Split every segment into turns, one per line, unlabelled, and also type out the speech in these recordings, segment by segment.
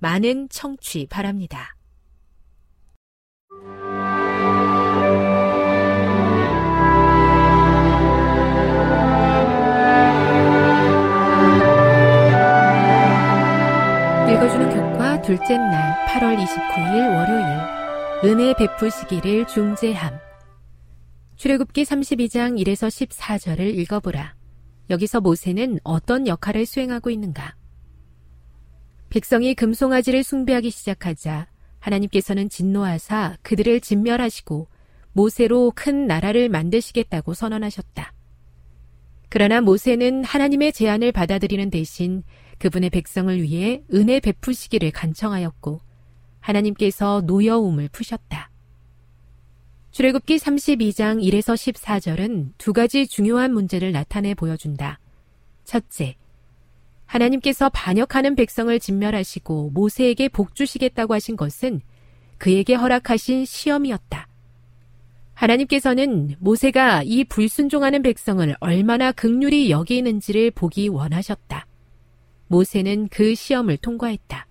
많은 청취 바랍니다. 읽어주는 교과 둘째 날 8월 29일 월요일 은혜 베푸시기를 중재함 출애굽기 32장 1에서 14절을 읽어보라. 여기서 모세는 어떤 역할을 수행하고 있는가? 백성이 금송아지를 숭배하기 시작하자 하나님께서는 진노하사 그들을 진멸하시고 모세로 큰 나라를 만드시겠다고 선언하셨다. 그러나 모세는 하나님의 제안을 받아들이는 대신 그분의 백성을 위해 은혜 베푸시기를 간청하였고 하나님께서 노여움을 푸셨다. 출애굽기 32장 1에서 14절은 두 가지 중요한 문제를 나타내 보여준다. 첫째, 하나님께서 반역하는 백성을 진멸하시고 모세에게 복 주시겠다고 하신 것은 그에게 허락하신 시험이었다. 하나님께서는 모세가 이 불순종하는 백성을 얼마나 극률이 여기는지를 보기 원하셨다. 모세는 그 시험을 통과했다.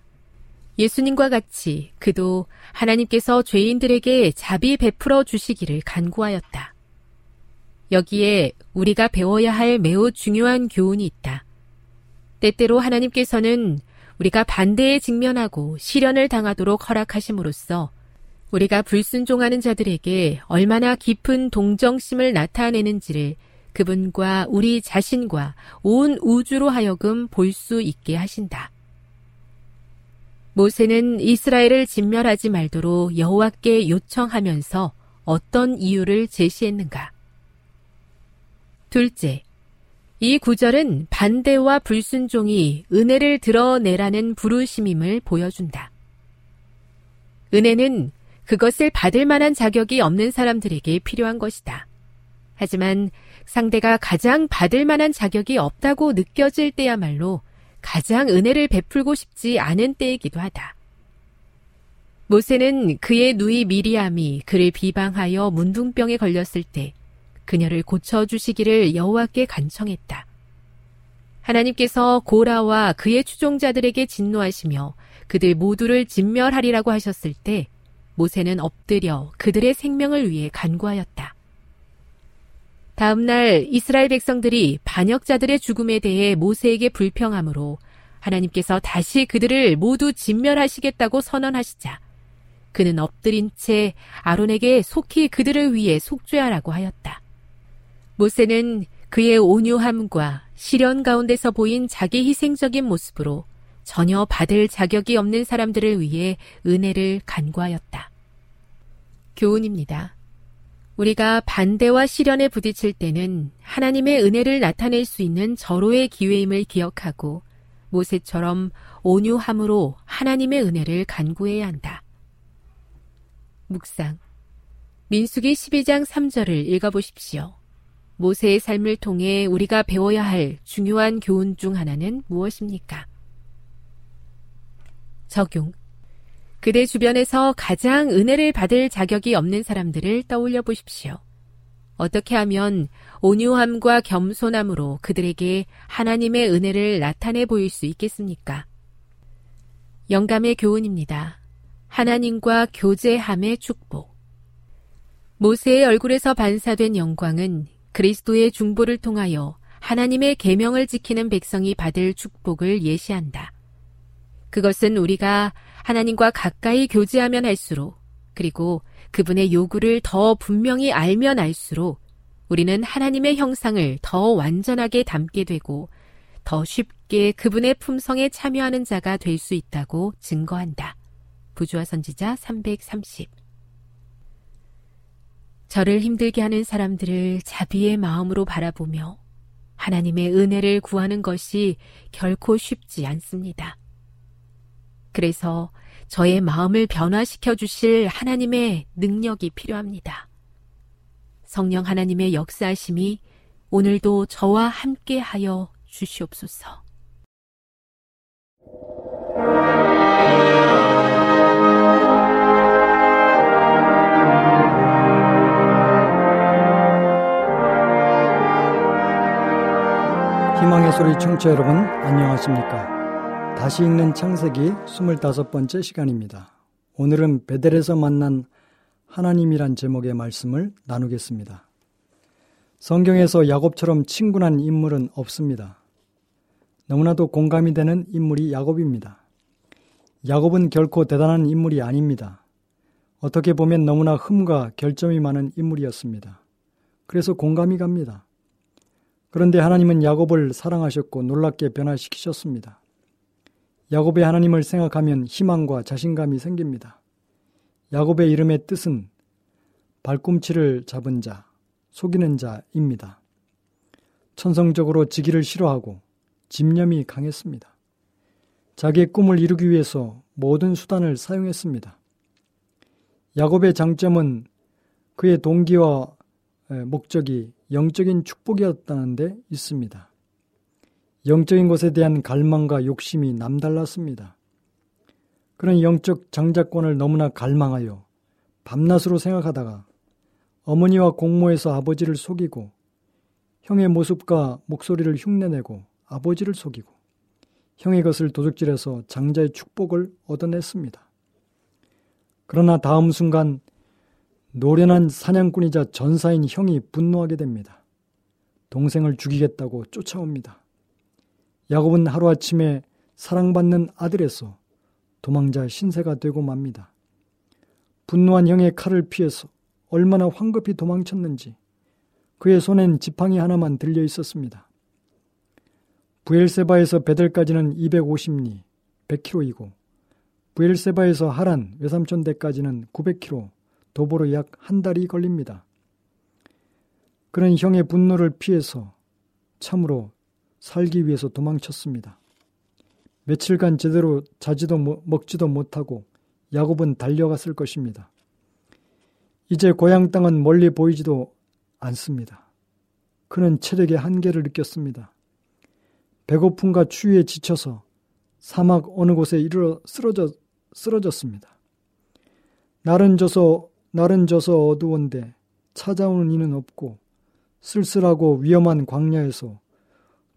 예수님과 같이 그도 하나님께서 죄인들에게 자비 베풀어 주시기를 간구하였다. 여기에 우리가 배워야 할 매우 중요한 교훈이 있다. 때때로 하나님께서는 우리가 반대에 직면하고 시련을 당하도록 허락하심으로써 우리가 불순종하는 자들에게 얼마나 깊은 동정심을 나타내는지를 그분과 우리 자신과 온 우주로 하여금 볼 수 있게 하신다. 모세는 이스라엘을 진멸하지 말도록 여호와께 요청하면서 어떤 이유를 제시했는가? 둘째, 이 구절은 반대와 불순종이 은혜를 드러내라는 부르심임을 보여준다. 은혜는 그것을 받을 만한 자격이 없는 사람들에게 필요한 것이다. 하지만 상대가 가장 받을 만한 자격이 없다고 느껴질 때야말로 가장 은혜를 베풀고 싶지 않은 때이기도 하다. 모세는 그의 누이 미리암이 그를 비방하여 문둥병에 걸렸을 때 그녀를 고쳐주시기를 여호와께 간청했다. 하나님께서 고라와 그의 추종자들에게 진노하시며 그들 모두를 진멸하리라고 하셨을 때 모세는 엎드려 그들의 생명을 위해 간구하였다. 다음날 이스라엘 백성들이 반역자들의 죽음에 대해 모세에게 불평함으로 하나님께서 다시 그들을 모두 진멸하시겠다고 선언하시자 그는 엎드린 채 아론에게 속히 그들을 위해 속죄하라고 하였다. 모세는 그의 온유함과 시련 가운데서 보인 자기 희생적인 모습으로 전혀 받을 자격이 없는 사람들을 위해 은혜를 간구하였다. 교훈입니다. 우리가 반대와 시련에 부딪힐 때는 하나님의 은혜를 나타낼 수 있는 절호의 기회임을 기억하고 모세처럼 온유함으로 하나님의 은혜를 간구해야 한다. 묵상. 민수기 12장 3절을 읽어보십시오. 모세의 삶을 통해 우리가 배워야 할 중요한 교훈 중 하나는 무엇입니까? 적용. 그대 주변에서 가장 은혜를 받을 자격이 없는 사람들을 떠올려 보십시오. 어떻게 하면 온유함과 겸손함으로 그들에게 하나님의 은혜를 나타내 보일 수 있겠습니까? 영감의 교훈입니다. 하나님과 교제함의 축복. 모세의 얼굴에서 반사된 영광은 그리스도의 중보를 통하여 하나님의 계명을 지키는 백성이 받을 축복을 예시한다. 그것은 우리가 하나님과 가까이 교제하면 할수록 그리고 그분의 요구를 더 분명히 알면 알수록 우리는 하나님의 형상을 더 완전하게 담게 되고 더 쉽게 그분의 품성에 참여하는 자가 될 수 있다고 증거한다. 부주와 선지자 330 저를 힘들게 하는 사람들을 자비의 마음으로 바라보며 하나님의 은혜를 구하는 것이 결코 쉽지 않습니다. 그래서 저의 마음을 변화시켜 주실 하나님의 능력이 필요합니다. 성령 하나님의 역사하심이 오늘도 저와 함께 하여 주시옵소서.
희망의 소리 청취자 여러분 안녕하십니까? 다시 읽는 창세기 25번째 시간입니다. 오늘은 베델에서 만난 하나님이란 제목의 말씀을 나누겠습니다. 성경에서 야곱처럼 친근한 인물은 없습니다. 너무나도 공감이 되는 인물이 야곱입니다. 야곱은 결코 대단한 인물이 아닙니다. 어떻게 보면 너무나 흠과 결점이 많은 인물이었습니다. 그래서 공감이 갑니다. 그런데 하나님은 야곱을 사랑하셨고 놀랍게 변화시키셨습니다. 야곱의 하나님을 생각하면 희망과 자신감이 생깁니다. 야곱의 이름의 뜻은 발꿈치를 잡은 자, 속이는 자입니다. 천성적으로 지기를 싫어하고 집념이 강했습니다. 자기의 꿈을 이루기 위해서 모든 수단을 사용했습니다. 야곱의 장점은 그의 동기와 목적이 영적인 축복이었다는 데 있습니다. 영적인 것에 대한 갈망과 욕심이 남달랐습니다. 그런 영적 장자권을 너무나 갈망하여 밤낮으로 생각하다가 어머니와 공모해서 아버지를 속이고 형의 모습과 목소리를 흉내내고 아버지를 속이고 형의 것을 도둑질해서 장자의 축복을 얻어냈습니다. 그러나 다음 순간 노련한 사냥꾼이자 전사인 형이 분노하게 됩니다. 동생을 죽이겠다고 쫓아옵니다. 야곱은 하루아침에 사랑받는 아들에서 도망자 신세가 되고 맙니다. 분노한 형의 칼을 피해서 얼마나 황급히 도망쳤는지 그의 손엔 지팡이 하나만 들려 있었습니다. 부엘세바에서 베델까지는 250리, 100km이고 부엘세바에서 하란 외삼촌대까지는 900km, 도보로 약 한 달이 걸립니다. 그런 형의 분노를 피해서 참으로 살기 위해서 도망쳤습니다. 며칠간 제대로 자지도 먹지도 못하고 야곱은 달려갔을 것입니다. 이제 고향 땅은 멀리 보이지도 않습니다. 그는 체력의 한계를 느꼈습니다. 배고픔과 추위에 지쳐서 사막 어느 곳에 이르러 쓰러져, 쓰러졌습니다. 날은 져서, 날은 져서 어두운데 찾아오는 이는 없고 쓸쓸하고 위험한 광야에서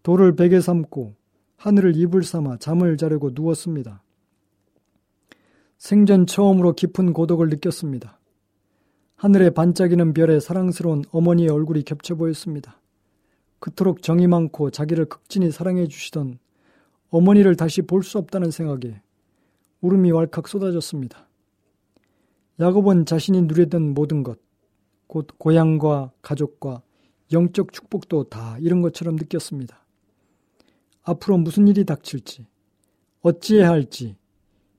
돌을 베개 삼고 하늘을 이불 삼아 잠을 자려고 누웠습니다. 생전 처음으로 깊은 고독을 느꼈습니다. 하늘에 반짝이는 별에 사랑스러운 어머니의 얼굴이 겹쳐 보였습니다. 그토록 정이 많고 자기를 극진히 사랑해 주시던 어머니를 다시 볼 수 없다는 생각에 울음이 왈칵 쏟아졌습니다. 야곱은 자신이 누렸던 모든 것, 곧 고향과 가족과 영적 축복도 다 이런 것처럼 느꼈습니다. 앞으로 무슨 일이 닥칠지, 어찌해야 할지,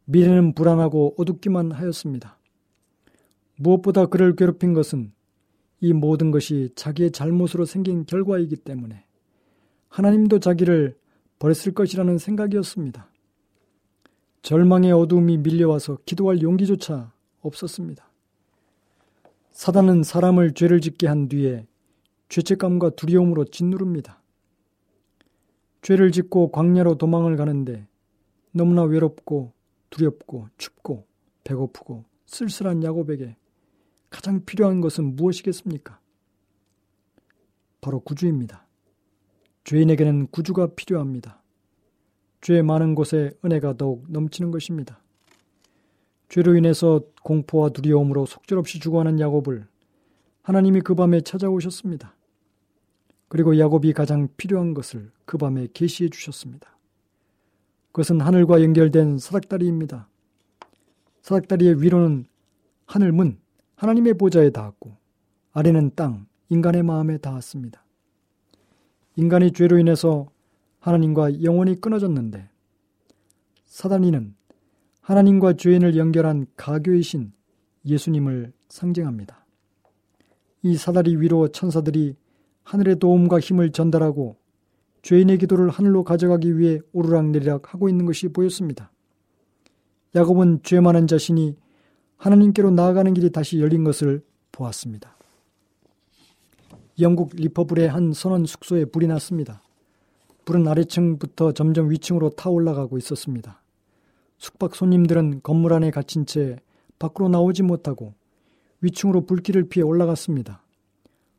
미래는 불안하고 어둡기만 하였습니다. 무엇보다 그를 괴롭힌 것은 이 모든 것이 자기의 잘못으로 생긴 결과이기 때문에 하나님도 자기를 버렸을 것이라는 생각이었습니다. 절망의 어두움이 밀려와서 기도할 용기조차 없었습니다. 사단은 사람을 죄를 짓게 한 뒤에 죄책감과 두려움으로 짓누릅니다. 죄를 짓고 광야로 도망을 가는데 너무나 외롭고 두렵고 춥고 배고프고 쓸쓸한 야곱에게 가장 필요한 것은 무엇이겠습니까? 바로 구주입니다. 죄인에게는 구주가 필요합니다. 죄 많은 곳에 은혜가 더욱 넘치는 것입니다. 죄로 인해서 공포와 두려움으로 속절없이 죽어가는 야곱을 하나님이 그 밤에 찾아오셨습니다. 그리고 야곱이 가장 필요한 것을 그 밤에 계시해 주셨습니다. 그것은 하늘과 연결된 사닥다리입니다. 사닥다리의 위로는 하늘 문, 하나님의 보좌에 닿았고 아래는 땅, 인간의 마음에 닿았습니다. 인간이 죄로 인해서 하나님과 영원히 끊어졌는데 사단이는 하나님과 죄인을 연결한 가교이신 예수님을 상징합니다. 이 사다리 위로 천사들이 하늘의 도움과 힘을 전달하고 죄인의 기도를 하늘로 가져가기 위해 오르락내리락 하고 있는 것이 보였습니다. 야곱은 죄 많은 자신이 하나님께로 나아가는 길이 다시 열린 것을 보았습니다. 영국 리퍼블의 한 선원 숙소에 불이 났습니다. 불은 아래층부터 점점 위층으로 타올라가고 있었습니다. 숙박 손님들은 건물 안에 갇힌 채 밖으로 나오지 못하고 위층으로 불길을 피해 올라갔습니다.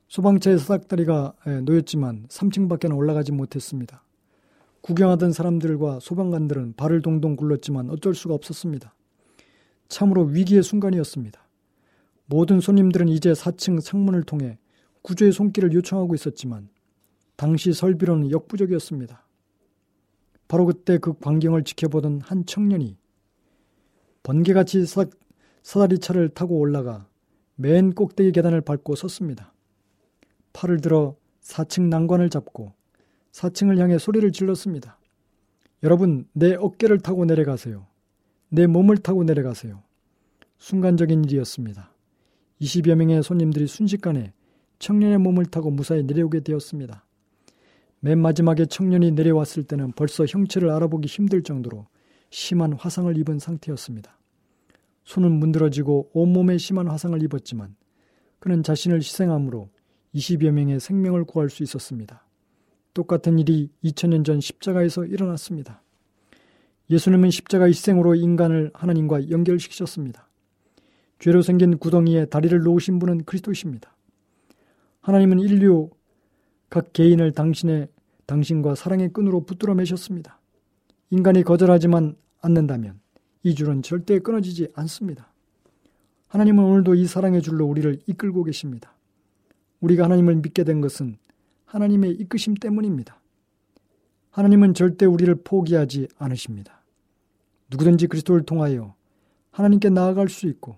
소방차의 사닥다리가 놓였지만 3층밖에는 올라가지 못했습니다. 구경하던 사람들과 소방관들은 발을 동동 굴렀지만 어쩔 수가 없었습니다. 참으로 위기의 순간이었습니다. 모든 손님들은 이제 4층 창문을 통해 구조의 손길을 요청하고 있었지만 당시 설비로는 역부족이었습니다. 바로 그때 그 광경을 지켜보던 한 청년이 번개같이 사, 사다리차를 타고 올라가 맨 꼭대기 계단을 밟고 섰습니다. 팔을 들어 4층 난관을 잡고 4층을 향해 소리를 질렀습니다. 여러분, 내 어깨를 타고 내려가세요. 내 몸을 타고 내려가세요. 순간적인 일이었습니다. 20여 명의 손님들이 순식간에 청년의 몸을 타고 무사히 내려오게 되었습니다. 맨 마지막에 청년이 내려왔을 때는 벌써 형체를 알아보기 힘들 정도로 심한 화상을 입은 상태였습니다. 손은 문드러지고 온몸에 심한 화상을 입었지만 그는 자신을 희생함으로 20여 명의 생명을 구할 수 있었습니다. 똑같은 일이 2000년 전 십자가에서 일어났습니다. 예수님은 십자가 희생으로 인간을 하나님과 연결시키셨습니다. 죄로 생긴 구덩이에 다리를 놓으신 분은 그리스도이십니다. 하나님은 인류 각 개인을 당신의 당신과 사랑의 끈으로 붙들어 매셨습니다. 인간이 거절하지만 않는다면 이 줄은 절대 끊어지지 않습니다. 하나님은 오늘도 이 사랑의 줄로 우리를 이끌고 계십니다. 우리가 하나님을 믿게 된 것은 하나님의 이끄심 때문입니다. 하나님은 절대 우리를 포기하지 않으십니다. 누구든지 그리스도를 통하여 하나님께 나아갈 수 있고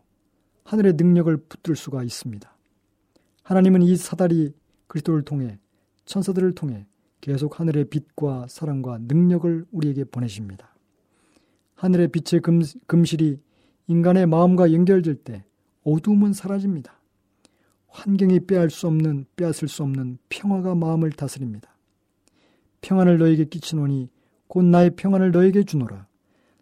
하늘의 능력을 붙들 수가 있습니다. 하나님은 이 사다리 그리스도를 통해 천사들을 통해 계속 하늘의 빛과 사랑과 능력을 우리에게 보내십니다. 하늘의 빛의 금, 금실이 인간의 마음과 연결될 때 어두움은 사라집니다. 환경이 빼앗을 수 없는 빼앗을 수 없는 평화가 마음을 다스립니다. 평안을 너에게 끼치노니 곧 나의 평안을 너에게 주노라.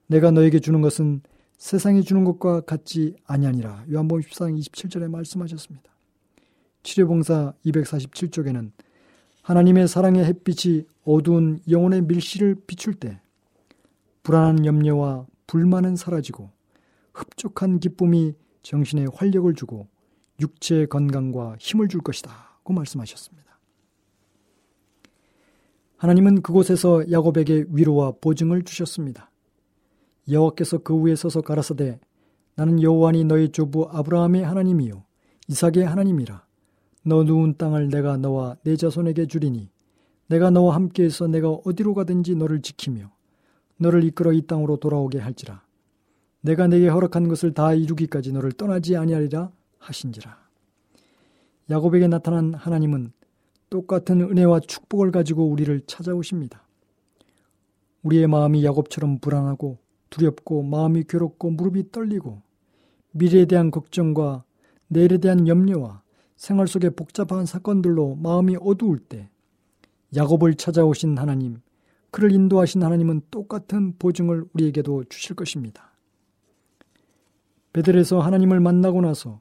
내가 너에게 주는 것은 세상이 주는 것과 같지 아니하니라. 요한복음 14장 27절에 말씀하셨습니다. 치료봉사 247쪽에는 하나님의 사랑의 햇빛이 어두운 영혼의 밀실을 비출 때 불안한 염려와 불만은 사라지고 흡족한 기쁨이 정신에 활력을 주고 육체의 건강과 힘을 줄 것이다. 고 말씀하셨습니다. 하나님은 그곳에서 야곱에게 위로와 보증을 주셨습니다. 여호와께서 그 위에 서서 가라사대 나는 여호와니 너희 조부 아브라함의 하나님이요 이삭의 하나님이라 너 누운 땅을 내가 너와 내 자손에게 주리니 내가 너와 함께해서 내가 어디로 가든지 너를 지키며 너를 이끌어 이 땅으로 돌아오게 할지라 내가 내게 허락한 것을 다 이루기까지 너를 떠나지 아니하리라 하신지라 야곱에게 나타난 하나님은 똑같은 은혜와 축복을 가지고 우리를 찾아오십니다. 우리의 마음이 야곱처럼 불안하고 두렵고 마음이 괴롭고 무릎이 떨리고 미래에 대한 걱정과 내일에 대한 염려와 생활 속의 복잡한 사건들로 마음이 어두울 때 야곱을 찾아오신 하나님, 그를 인도하신 하나님은 똑같은 보증을 우리에게도 주실 것입니다. 베델에서 하나님을 만나고 나서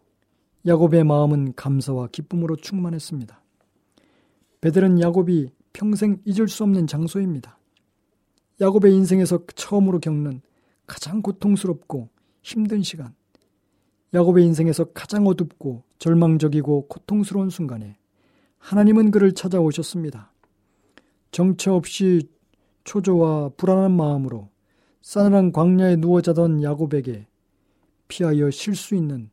야곱의 마음은 감사와 기쁨으로 충만했습니다. 베델은 야곱이 평생 잊을 수 없는 장소입니다. 야곱의 인생에서 처음으로 겪는 가장 고통스럽고 힘든 시간, 야곱의 인생에서 가장 어둡고 절망적이고 고통스러운 순간에 하나님은 그를 찾아오셨습니다. 정처 없이 초조와 불안한 마음으로 싸늘한 광야에 누워 자던 야곱에게 피하여 쉴 수 있는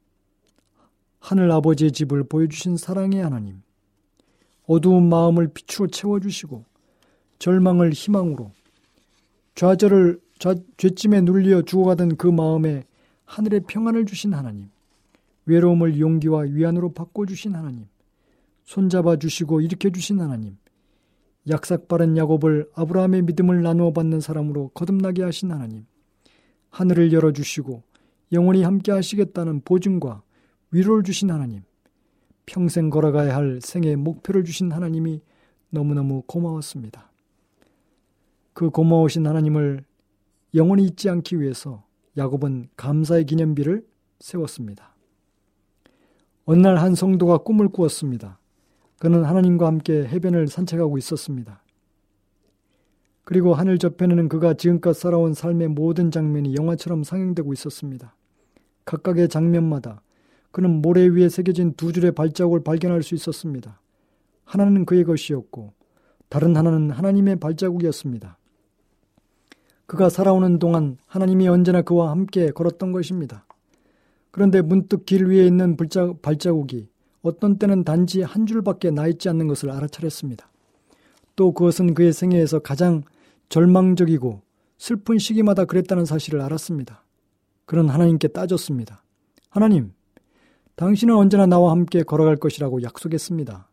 하늘 아버지의 집을 보여주신 사랑의 하나님. 어두운 마음을 빛으로 채워주시고 절망을 희망으로 좌절을 좌, 죄짐에 눌려 죽어가던 그 마음에 하늘의 평안을 주신 하나님. 외로움을 용기와 위안으로 바꿔주신 하나님. 손잡아 주시고 일으켜 주신 하나님. 약삭 빠른 야곱을 아브라함의 믿음을 나누어 받는 사람으로 거듭나게 하신 하나님. 하늘을 열어주시고 영원히 함께 하시겠다는 보증과 위로를 주신 하나님. 평생 걸어가야 할 생의 목표를 주신 하나님이 너무너무 고마웠습니다. 그 고마우신 하나님을 영원히 잊지 않기 위해서 야곱은 감사의 기념비를 세웠습니다. 어느 날 한 성도가 꿈을 꾸었습니다. 그는 하나님과 함께 해변을 산책하고 있었습니다. 그리고 하늘 저편에는 그가 지금껏 살아온 삶의 모든 장면이 영화처럼 상영되고 있었습니다. 각각의 장면마다 그는 모래 위에 새겨진 두 줄의 발자국을 발견할 수 있었습니다. 하나는 그의 것이었고 다른 하나는 하나님의 발자국이었습니다. 그가 살아오는 동안 하나님이 언제나 그와 함께 걸었던 것입니다. 그런데 문득 길 위에 있는 발자국이 어떤 때는 단지 한 줄밖에 나 있지 않는 것을 알아차렸습니다. 또 그것은 그의 생애에서 가장 절망적이고 슬픈 시기마다 그랬다는 사실을 알았습니다. 그는 하나님께 따졌습니다. 하나님, 당신은 언제나 나와 함께 걸어갈 것이라고 약속했습니다.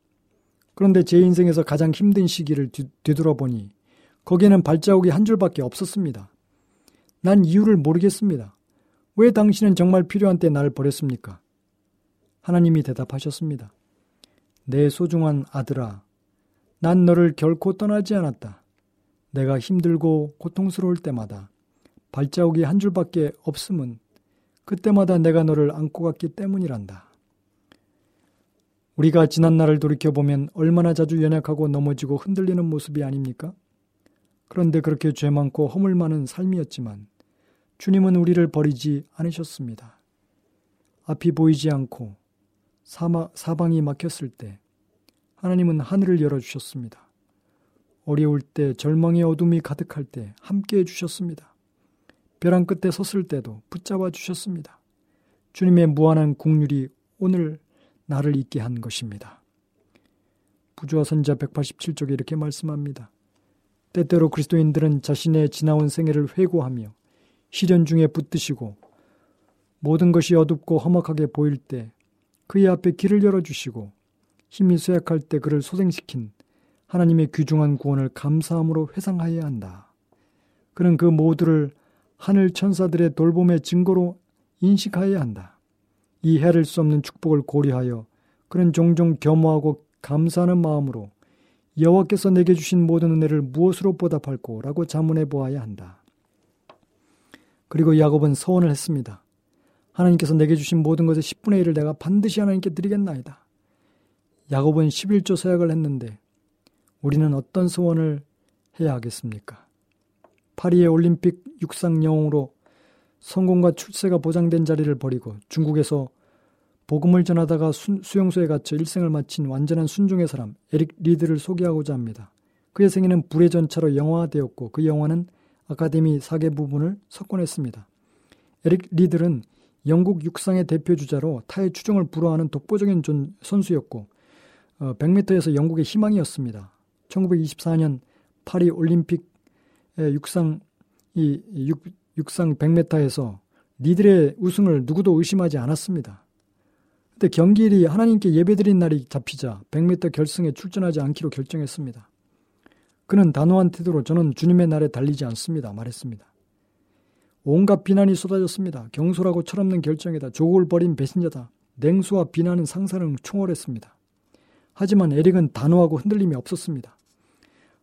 그런데 제 인생에서 가장 힘든 시기를 뒤, 뒤돌아보니 거기에는 발자국이 한 줄밖에 없었습니다. 난 이유를 모르겠습니다. 왜 당신은 정말 필요한 때 나를 버렸습니까? 하나님이 대답하셨습니다. 내 소중한 아들아, 난 너를 결코 떠나지 않았다. 내가 힘들고 고통스러울 때마다 발자국이 한 줄밖에 없음은 그때마다 내가 너를 안고 갔기 때문이란다. 우리가 지난 날을 돌이켜보면 얼마나 자주 연약하고 넘어지고 흔들리는 모습이 아닙니까? 그런데 그렇게 죄 많고 허물 많은 삶이었지만 주님은 우리를 버리지 않으셨습니다. 앞이 보이지 않고 사마, 사방이 막혔을 때 하나님은 하늘을 열어주셨습니다. 어려울 때 절망의 어둠이 가득할 때 함께 해 주셨습니다. 벼랑 끝에 섰을 때도 붙잡아 주셨습니다. 주님의 무한한 국률이 오늘 나를 있게 한 것입니다. 부조와 선자 187쪽에 이렇게 말씀합니다. 때때로 그리스도인들은 자신의 지나온 생애를 회고하며 시련 중에 붙드시고 모든 것이 어둡고 험악하게 보일 때 그의 앞에 길을 열어주시고 힘이 쇠약할 때 그를 소생시킨 하나님의 귀중한 구원을 감사함으로 회상하여야 한다. 그는 그 모두를 하늘 천사들의 돌봄의 증거로 인식하여야 한다. 이 헤아릴 수 없는 축복을 고려하여 그는 종종 겸허하고 감사하는 마음으로 여호와께서 내게 주신 모든 은혜를 무엇으로 보답할꼬 라고 자문해 보아야 한다. 그리고 야곱은 서원을 했습니다. 하나님께서 내게 주신 모든 것의 10분의 1을 내가 반드시 하나님께 드리겠나이다. 야곱은 11조 서약을 했는데 우리는 어떤 소원을 해야 하겠습니까? 파리의 올림픽 육상 영웅으로 성공과 출세가 보장된 자리를 버리고 중국에서 복음을 전하다가 수, 수용소에 갇혀 일생을 마친 완전한 순종의 사람 에릭 리드를 소개하고자 합니다. 그의 생애는 불의 전차로 영화화되었고 그 영화는 아카데미 4개 부문을 석권했습니다. 에릭 리들은 영국 육상의 대표 주자로 타의 추종을 불허하는 독보적인 존, 선수였고 어, 100m에서 영국의 희망이었습니다. 1924년 파리 올림픽 육상 이 육, 육상 100m에서 리들의 우승을 누구도 의심하지 않았습니다. 근데 경기일이 하나님께 예배드린 날이 잡히자 100m 결승에 출전하지 않기로 결정했습니다. 그는 단호한 태도로 저는 주님의 날에 달리지 않습니다. 말했습니다. 온갖 비난이 쏟아졌습니다. 경솔하고 철없는 결정이다. 조국을 버린 배신자다. 냉수와 비난은 상사를 초월했습니다. 하지만 에릭은 단호하고 흔들림이 없었습니다.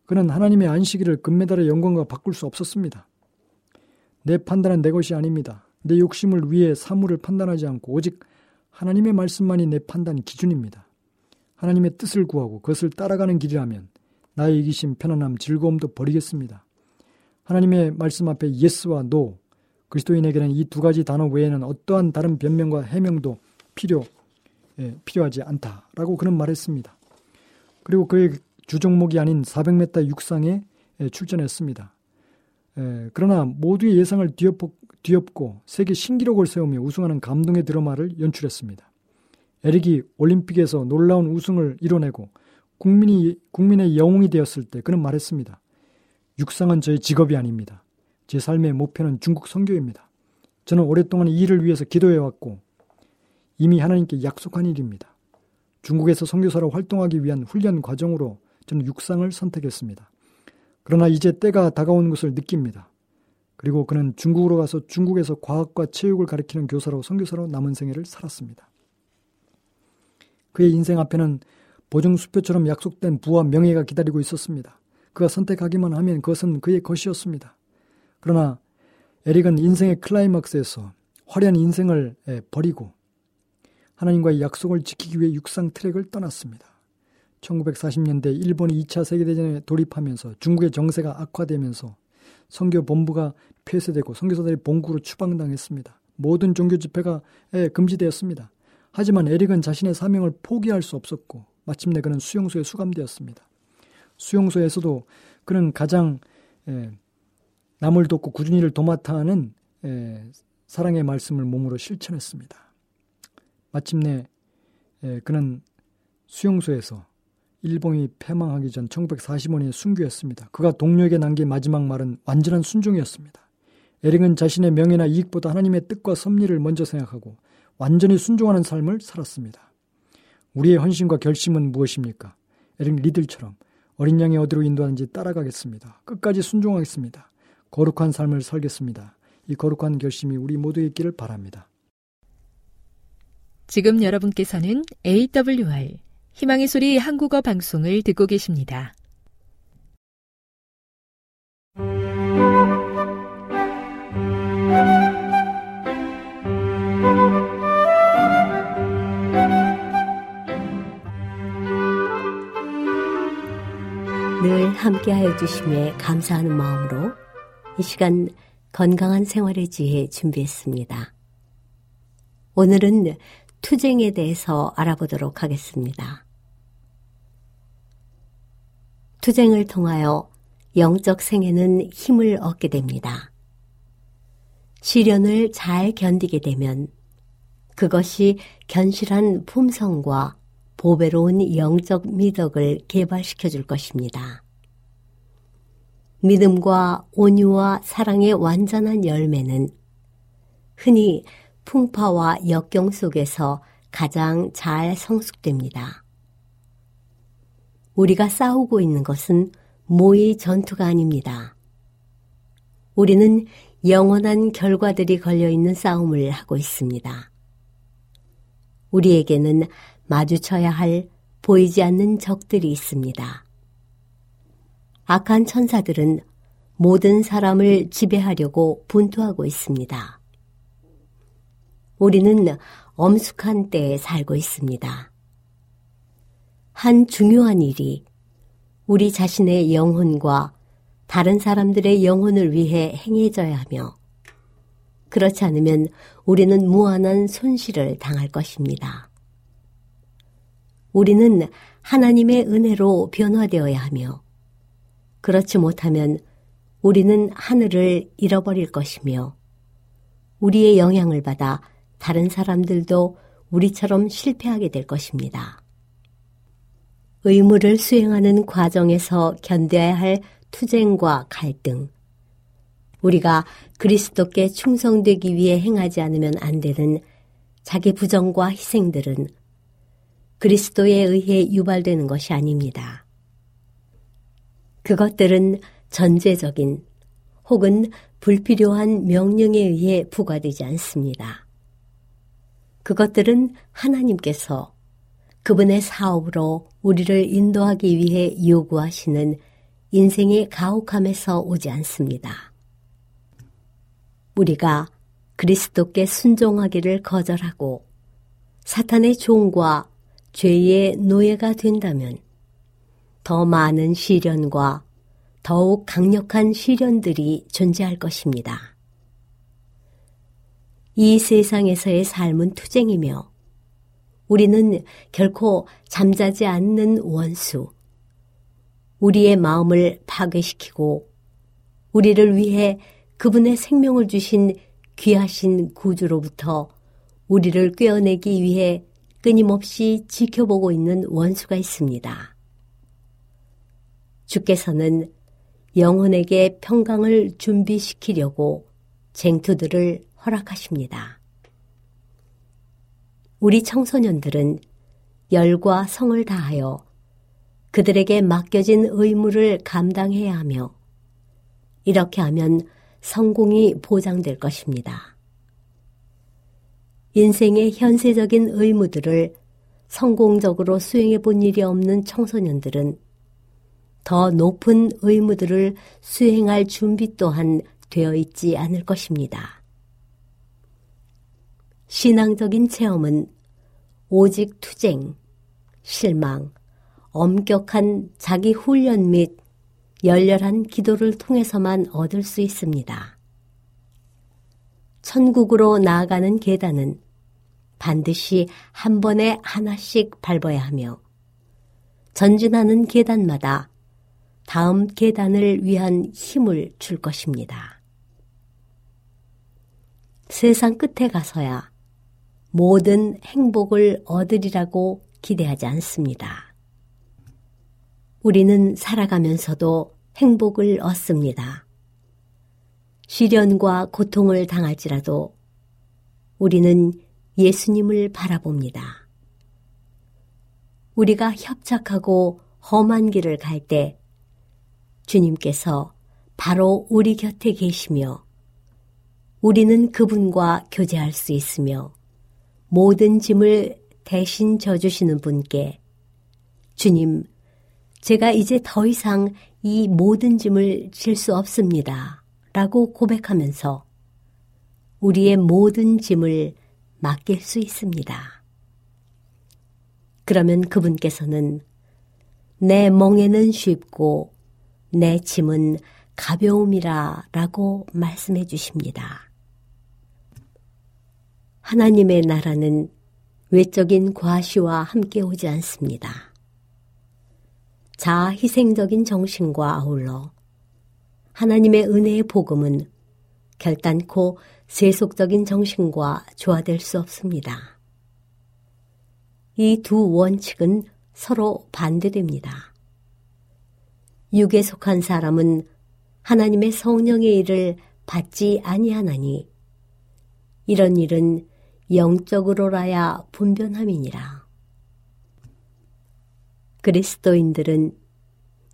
그는 하나님의 안식일을 금메달의 영광과 바꿀 수 없었습니다. 내 판단은 내 것이 아닙니다. 내 욕심을 위해 사물을 판단하지 않고 오직 하나님의 말씀만이 내 판단 기준입니다. 하나님의 뜻을 구하고 그것을 따라가는 길이라면 나의 이기심, 편안함, 즐거움도 버리겠습니다. 하나님의 말씀 앞에 yes와 no, 그리스도인에게는 이 두 가지 단어 외에는 어떠한 다른 변명과 해명도 필요, 예, 필요하지 않다라고 그는 말했습니다. 그리고 그의 주종목이 아닌 400m 육상에 예, 출전했습니다. 예, 그러나 모두의 예상을 뒤엎고, 세계 신기록을 세우며 우승하는 감동의 드라마를 연출했습니다. 에릭이 올림픽에서 놀라운 우승을 이뤄내고 국민이, 국민의 영웅이 되었을 때 그는 말했습니다. 육상은 저의 직업이 아닙니다. 제 삶의 목표는 중국 선교입니다. 저는 오랫동안 이 일을 위해서 기도해왔고 이미 하나님께 약속한 일입니다. 중국에서 선교사로 활동하기 위한 훈련 과정으로 저는 육상을 선택했습니다. 그러나 이제 때가 다가온 것을 느낍니다. 그리고 그는 중국으로 가서 중국에서 과학과 체육을 가르치는 교사로 선교사로 남은 생애를 살았습니다. 그의 인생 앞에는 보증수표처럼 약속된 부와 명예가 기다리고 있었습니다. 그가 선택하기만 하면 그것은 그의 것이었습니다. 그러나 에릭은 인생의 클라이막스에서 화려한 인생을 버리고 하나님과의 약속을 지키기 위해 육상 트랙을 떠났습니다. 1940년대 일본이 2차 세계대전에 돌입하면서 중국의 정세가 악화되면서 선교 본부가 폐쇄되고 선교사들이 본국으로 추방당했습니다. 모든 종교 집회가 금지되었습니다. 하지만 에릭은 자신의 사명을 포기할 수 없었고 마침내 그는 수용소에 수감되었습니다. 수용소에서도 그는 가장 남을 돕고 꾸준히 를 도맡아 하는 사랑의 말씀을 몸으로 실천했습니다. 마침내 그는 수용소에서 일본이 패망하기 전 1945년에 순교했습니다. 그가 동료에게 남긴 마지막 말은 완전한 순종이었습니다. 에릭은 자신의 명예나 이익보다 하나님의 뜻과 섭리를 먼저 생각하고 완전히 순종하는 삶을 살았습니다. 우리의 헌신과 결심은 무엇입니까? 에릭 리들처럼 어린 양이 어디로 인도하는지 따라가겠습니다. 끝까지 순종하겠습니다. 거룩한 삶을 살겠습니다. 이 거룩한 결심이 우리 모두에 있기를 바랍니다.
지금 여러분께서는 AWR 희망의 소리 한국어 방송을 듣고 계십니다.
함께하여 주심에 감사하는 마음으로 이 시간 건강한 생활의 지혜 준비했습니다. 오늘은 투쟁에 대해서 알아보도록 하겠습니다. 투쟁을 통하여 영적 생애는 힘을 얻게 됩니다. 시련을 잘 견디게 되면 그것이 견실한 품성과 보배로운 영적 미덕을 개발시켜 줄 것입니다. 믿음과 온유와 사랑의 완전한 열매는 흔히 풍파와 역경 속에서 가장 잘 성숙됩니다. 우리가 싸우고 있는 것은 모의 전투가 아닙니다. 우리는 영원한 결과들이 걸려 있는 싸움을 하고 있습니다. 우리에게는 마주쳐야 할 보이지 않는 적들이 있습니다. 악한 천사들은 모든 사람을 지배하려고 분투하고 있습니다. 우리는 엄숙한 때에 살고 있습니다. 한 중요한 일이 우리 자신의 영혼과 다른 사람들의 영혼을 위해 행해져야 하며 그렇지 않으면 우리는 무한한 손실을 당할 것입니다. 우리는 하나님의 은혜로 변화되어야 하며 그렇지 못하면 우리는 하늘을 잃어버릴 것이며 우리의 영향을 받아 다른 사람들도 우리처럼 실패하게 될 것입니다. 의무를 수행하는 과정에서 견뎌야 할 투쟁과 갈등, 우리가 그리스도께 충성되기 위해 행하지 않으면 안 되는 자기 부정과 희생들은 그리스도에 의해 유발되는 것이 아닙니다. 그것들은 전제적인 혹은 불필요한 명령에 의해 부과되지 않습니다. 그것들은 하나님께서 그분의 사업으로 우리를 인도하기 위해 요구하시는 인생의 가혹함에서 오지 않습니다. 우리가 그리스도께 순종하기를 거절하고 사탄의 종과 죄의 노예가 된다면 더 많은 시련과 더욱 강력한 시련들이 존재할 것입니다. 이 세상에서의 삶은 투쟁이며 우리는 결코 잠자지 않는 원수, 우리의 마음을 파괴시키고 우리를 위해 그분의 생명을 주신 귀하신 구주로부터 우리를 꿰어내기 위해 끊임없이 지켜보고 있는 원수가 있습니다. 주께서는 영혼에게 평강을 준비시키려고 쟁투들을 허락하십니다. 우리 청소년들은 열과 성을 다하여 그들에게 맡겨진 의무를 감당해야 하며 이렇게 하면 성공이 보장될 것입니다. 인생의 현세적인 의무들을 성공적으로 수행해 본 일이 없는 청소년들은 더 높은 의무들을 수행할 준비 또한 되어 있지 않을 것입니다. 신앙적인 체험은 오직 투쟁, 실망, 엄격한 자기 훈련 및 열렬한 기도를 통해서만 얻을 수 있습니다. 천국으로 나아가는 계단은 반드시 한 번에 하나씩 밟아야 하며 전진하는 계단마다 다음 계단을 위한 힘을 줄 것입니다. 세상 끝에 가서야 모든 행복을 얻으리라고 기대하지 않습니다. 우리는 살아가면서도 행복을 얻습니다. 시련과 고통을 당할지라도 우리는 예수님을 바라봅니다. 우리가 협착하고 험한 길을 갈 때 주님께서 바로 우리 곁에 계시며 우리는 그분과 교제할 수 있으며 모든 짐을 대신 져주시는 분께 주님, 제가 이제 더 이상 이 모든 짐을 질 수 없습니다. 라고 고백하면서 우리의 모든 짐을 맡길 수 있습니다. 그러면 그분께서는 내 멍에는 쉽고 내 짐은 가벼움이라 라고 말씀해 주십니다. 하나님의 나라는 외적인 과시와 함께 오지 않습니다. 자아 희생적인 정신과 아울러 하나님의 은혜의 복음은 결단코 세속적인 정신과 조화될 수 없습니다. 이 두 원칙은 서로 반대됩니다. 육에 속한 사람은 하나님의 성령의 일을 받지 아니하나니 이런 일은 영적으로라야 분변함이니라. 그리스도인들은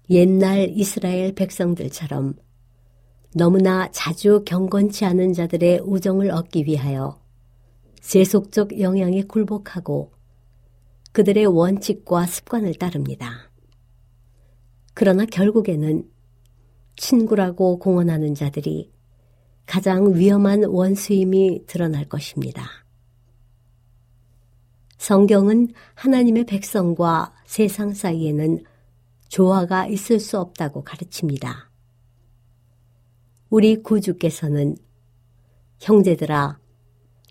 옛날 이스라엘 백성들처럼 너무나 자주 경건치 않은 자들의 우정을 얻기 위하여 세속적 영향에 굴복하고 그들의 원칙과 습관을 따릅니다. 그러나 결국에는 친구라고 공언하는 자들이 가장 위험한 원수임이 드러날 것입니다. 성경은 하나님의 백성과 세상 사이에는 조화가 있을 수 없다고 가르칩니다. 우리 구주께서는 형제들아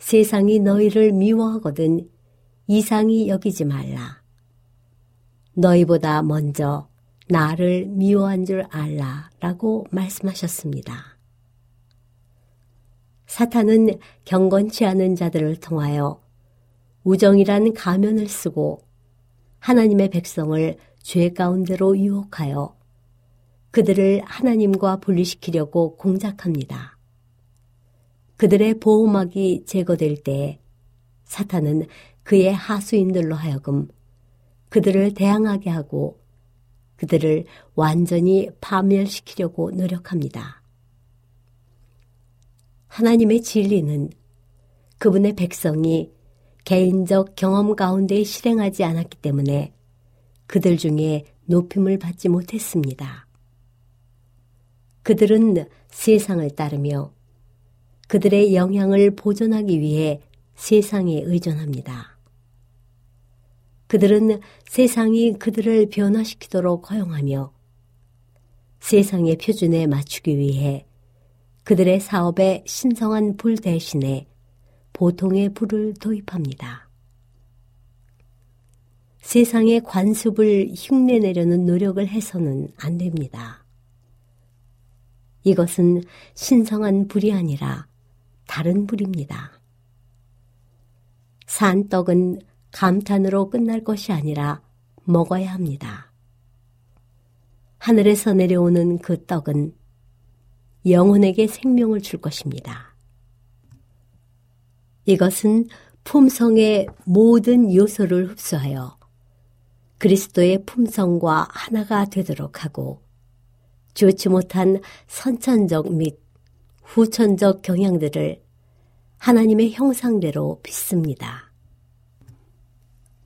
세상이 너희를 미워하거든 이상히 여기지 말라. 너희보다 먼저 나를 미워한 줄 알라 라고 말씀하셨습니다. 사탄은 경건치 않은 자들을 통하여 우정이란 가면을 쓰고 하나님의 백성을 죄 가운데로 유혹하여 그들을 하나님과 분리시키려고 공작합니다. 그들의 보호막이 제거될 때 사탄은 그의 하수인들로 하여금 그들을 대항하게 하고 그들을 완전히 파멸시키려고 노력합니다. 하나님의 진리는 그분의 백성이 개인적 경험 가운데 실행하지 않았기 때문에 그들 중에 높임을 받지 못했습니다. 그들은 세상을 따르며 그들의 영향을 보존하기 위해 세상에 의존합니다. 그들은 세상이 그들을 변화시키도록 허용하며 세상의 표준에 맞추기 위해 그들의 사업에 신성한 불 대신에 보통의 불을 도입합니다. 세상의 관습을 흉내내려는 노력을 해서는 안 됩니다. 이것은 신성한 불이 아니라 다른 불입니다. 산떡은 감탄으로 끝날 것이 아니라 먹어야 합니다. 하늘에서 내려오는 그 떡은 영혼에게 생명을 줄 것입니다. 이것은 품성의 모든 요소를 흡수하여 그리스도의 품성과 하나가 되도록 하고 좋지 못한 선천적 및 후천적 경향들을 하나님의 형상대로 빚습니다.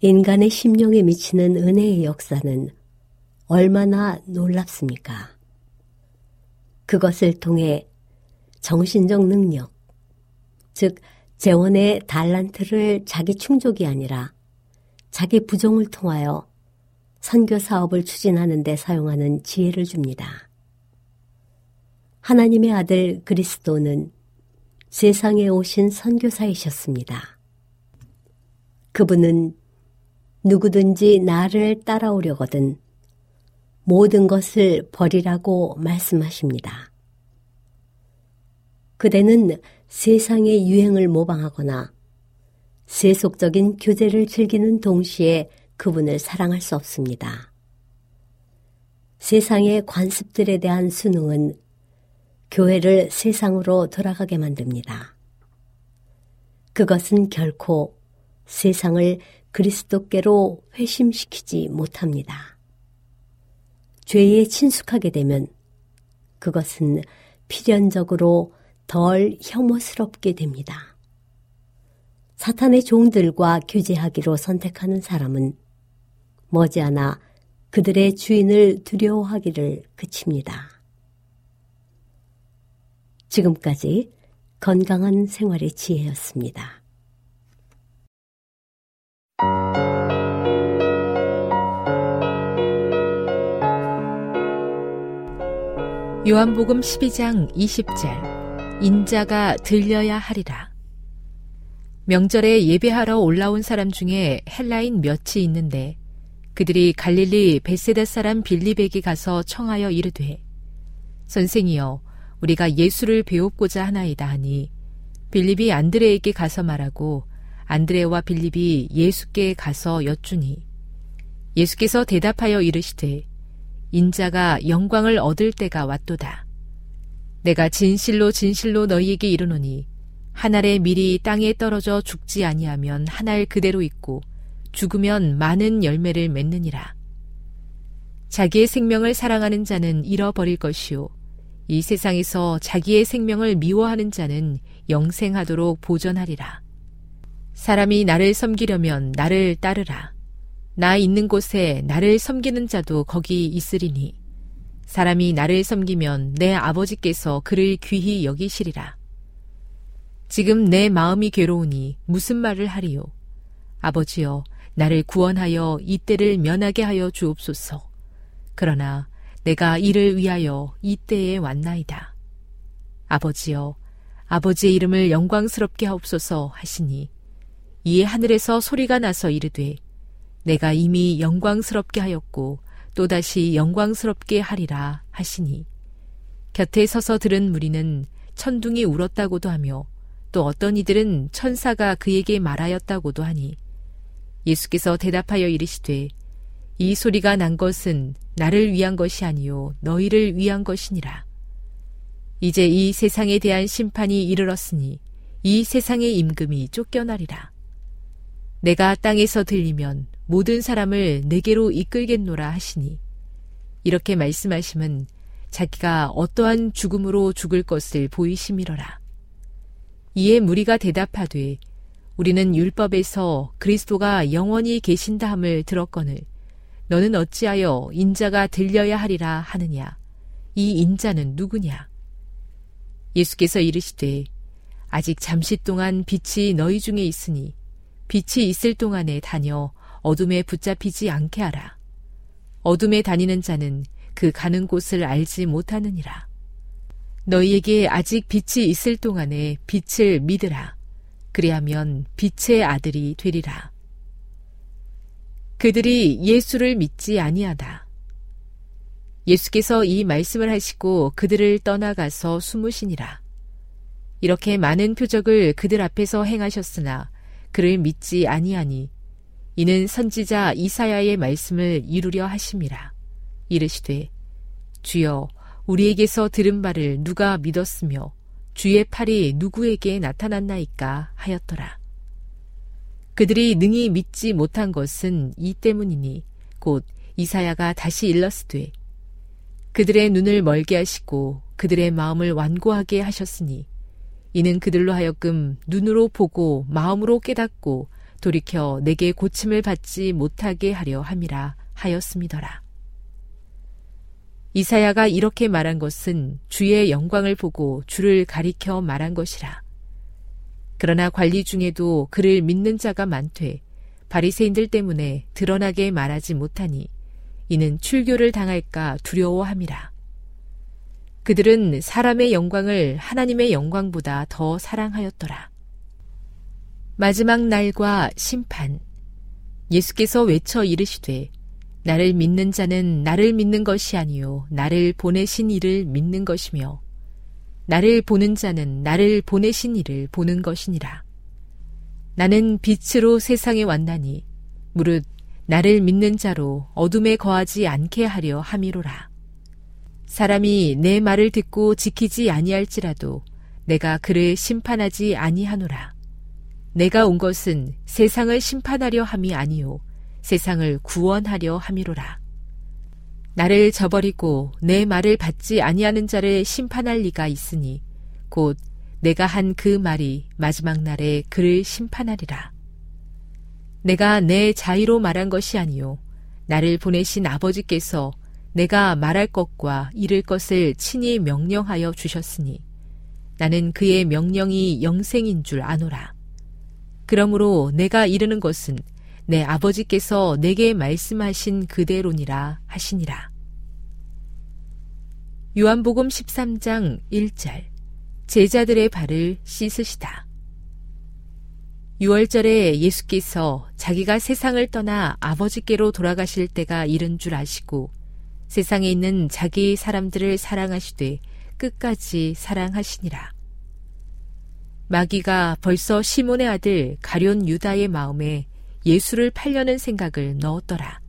인간의 심령에 미치는 은혜의 역사는 얼마나 놀랍습니까? 그것을 통해 정신적 능력, 즉, 재원의 달란트를 자기 충족이 아니라 자기 부정을 통하여 선교 사업을 추진하는 데 사용하는 지혜를 줍니다. 하나님의 아들 그리스도는 세상에 오신 선교사이셨습니다. 그분은 누구든지 나를 따라오려거든 모든 것을 버리라고 말씀하십니다. 그대는 세상의 유행을 모방하거나 세속적인 교제를 즐기는 동시에 그분을 사랑할 수 없습니다. 세상의 관습들에 대한 수능은 교회를 세상으로 돌아가게 만듭니다. 그것은 결코 세상을 그리스도께로 회심시키지 못합니다. 죄에 친숙하게 되면 그것은 필연적으로 덜 혐오스럽게 됩니다. 사탄의 종들과 교제하기로 선택하는 사람은 머지않아 그들의 주인을 두려워하기를 그칩니다. 지금까지 건강한 생활의 지혜였습니다.
요한복음 12장 20절 인자가 들려야 하리라. 명절에 예배하러 올라온 사람 중에 헬라인 몇이 있는데 그들이 갈릴리 베세다 사람 빌리백에 가서 청하여 이르되 선생이여 우리가 예수를 배웁고자 하나이다 하니 빌립이 안드레에게 가서 말하고 안드레와 빌립이 예수께 가서 여쭈니 예수께서 대답하여 이르시되 인자가 영광을 얻을 때가 왔도다. 내가 진실로 진실로 너희에게 이르노니 한 알의 밀이 땅에 떨어져 죽지 아니하면 한 알 그대로 있고 죽으면 많은 열매를 맺느니라. 자기의 생명을 사랑하는 자는 잃어버릴 것이요 이 세상에서 자기의 생명을 미워하는 자는 영생하도록 보전하리라. 사람이 나를 섬기려면 나를 따르라. 나 있는 곳에 나를 섬기는 자도 거기 있으리니 사람이 나를 섬기면 내 아버지께서 그를 귀히 여기시리라. 지금 내 마음이 괴로우니 무슨 말을 하리요? 아버지여, 나를 구원하여 이 때를 면하게 하여 주옵소서. 그러나 내가 이를 위하여 이 때에 왔나이다. 아버지여, 아버지의 이름을 영광스럽게 하옵소서 하시니 이에 하늘에서 소리가 나서 이르되 내가 이미 영광스럽게 하였고 또다시 영광스럽게 하리라 하시니 곁에 서서 들은 무리는 천둥이 울었다고도 하며 또 어떤 이들은 천사가 그에게 말하였다고도 하니 예수께서 대답하여 이르시되 이 소리가 난 것은 나를 위한 것이 아니요 너희를 위한 것이니라. 이제 이 세상에 대한 심판이 이르렀으니 이 세상의 임금이 쫓겨나리라. 내가 땅에서 들리면 모든 사람을 내게로 이끌겠노라 하시니. 이렇게 말씀하심은 자기가 어떠한 죽음으로 죽을 것을 보이심이러라. 이에 무리가 대답하되 우리는 율법에서 그리스도가 영원히 계신다함을 들었거늘 너는 어찌하여 인자가 들려야 하리라 하느냐? 이 인자는 누구냐? 예수께서 이르시되 아직 잠시 동안 빛이 너희 중에 있으니 빛이 있을 동안에 다녀 어둠에 붙잡히지 않게 하라 어둠에 다니는 자는 그 가는 곳을 알지 못하느니라 너희에게 아직 빛이 있을 동안에 빛을 믿으라 그리하면 빛의 아들이 되리라. 그들이 예수를 믿지 아니하다. 예수께서 이 말씀을 하시고 그들을 떠나가서 숨으시니라. 이렇게 많은 표적을 그들 앞에서 행하셨으나 그를 믿지 아니하니 이는 선지자 이사야의 말씀을 이루려 하심이라. 이르시되 주여 우리에게서 들은 바를 누가 믿었으며 주의 팔이 누구에게 나타났나이까 하였더라. 그들이 능히 믿지 못한 것은 이 때문이니 곧 이사야가 다시 일렀으되 그들의 눈을 멀게 하시고 그들의 마음을 완고하게 하셨으니 이는 그들로 하여금 눈으로 보고 마음으로 깨닫고 돌이켜 내게 고침을 받지 못하게 하려 함이라 하였음이더라. 이사야가 이렇게 말한 것은 주의 영광을 보고 주를 가리켜 말한 것이라. 그러나 관리 중에도 그를 믿는 자가 많되 바리새인들 때문에 드러나게 말하지 못하니 이는 출교를 당할까 두려워함이라. 그들은 사람의 영광을 하나님의 영광보다 더 사랑하였더라. 마지막 날과 심판. 예수께서 외쳐 이르시되 나를 믿는 자는 나를 믿는 것이 아니요 나를 보내신 이를 믿는 것이며 나를 보는 자는 나를 보내신 이를 보는 것이니라. 나는 빛으로 세상에 왔나니 무릇 나를 믿는 자로 어둠에 거하지 않게 하려 함이로라. 사람이 내 말을 듣고 지키지 아니할지라도 내가 그를 심판하지 아니하노라. 내가 온 것은 세상을 심판하려 함이 아니요 세상을 구원하려 함이로라. 나를 저버리고 내 말을 받지 아니하는 자를 심판할 리가 있으니 곧 내가 한 그 말이 마지막 날에 그를 심판하리라. 내가 내 자의로 말한 것이 아니요 나를 보내신 아버지께서 내가 말할 것과 이를 것을 친히 명령하여 주셨으니 나는 그의 명령이 영생인 줄 아노라. 그러므로 내가 이르는 것은 내 아버지께서 내게 말씀하신 그대로니라 하시니라. 요한복음 13장 1절 제자들의 발을 씻으시다. 6월절에 예수께서 자기가 세상을 떠나 아버지께로 돌아가실 때가 이른 줄 아시고 세상에 있는 자기 사람들을 사랑하시되 끝까지 사랑하시니라. 마귀가 벌써 시몬의 아들 가련 유다의 마음에 예수를 팔려는 생각을 넣었더라.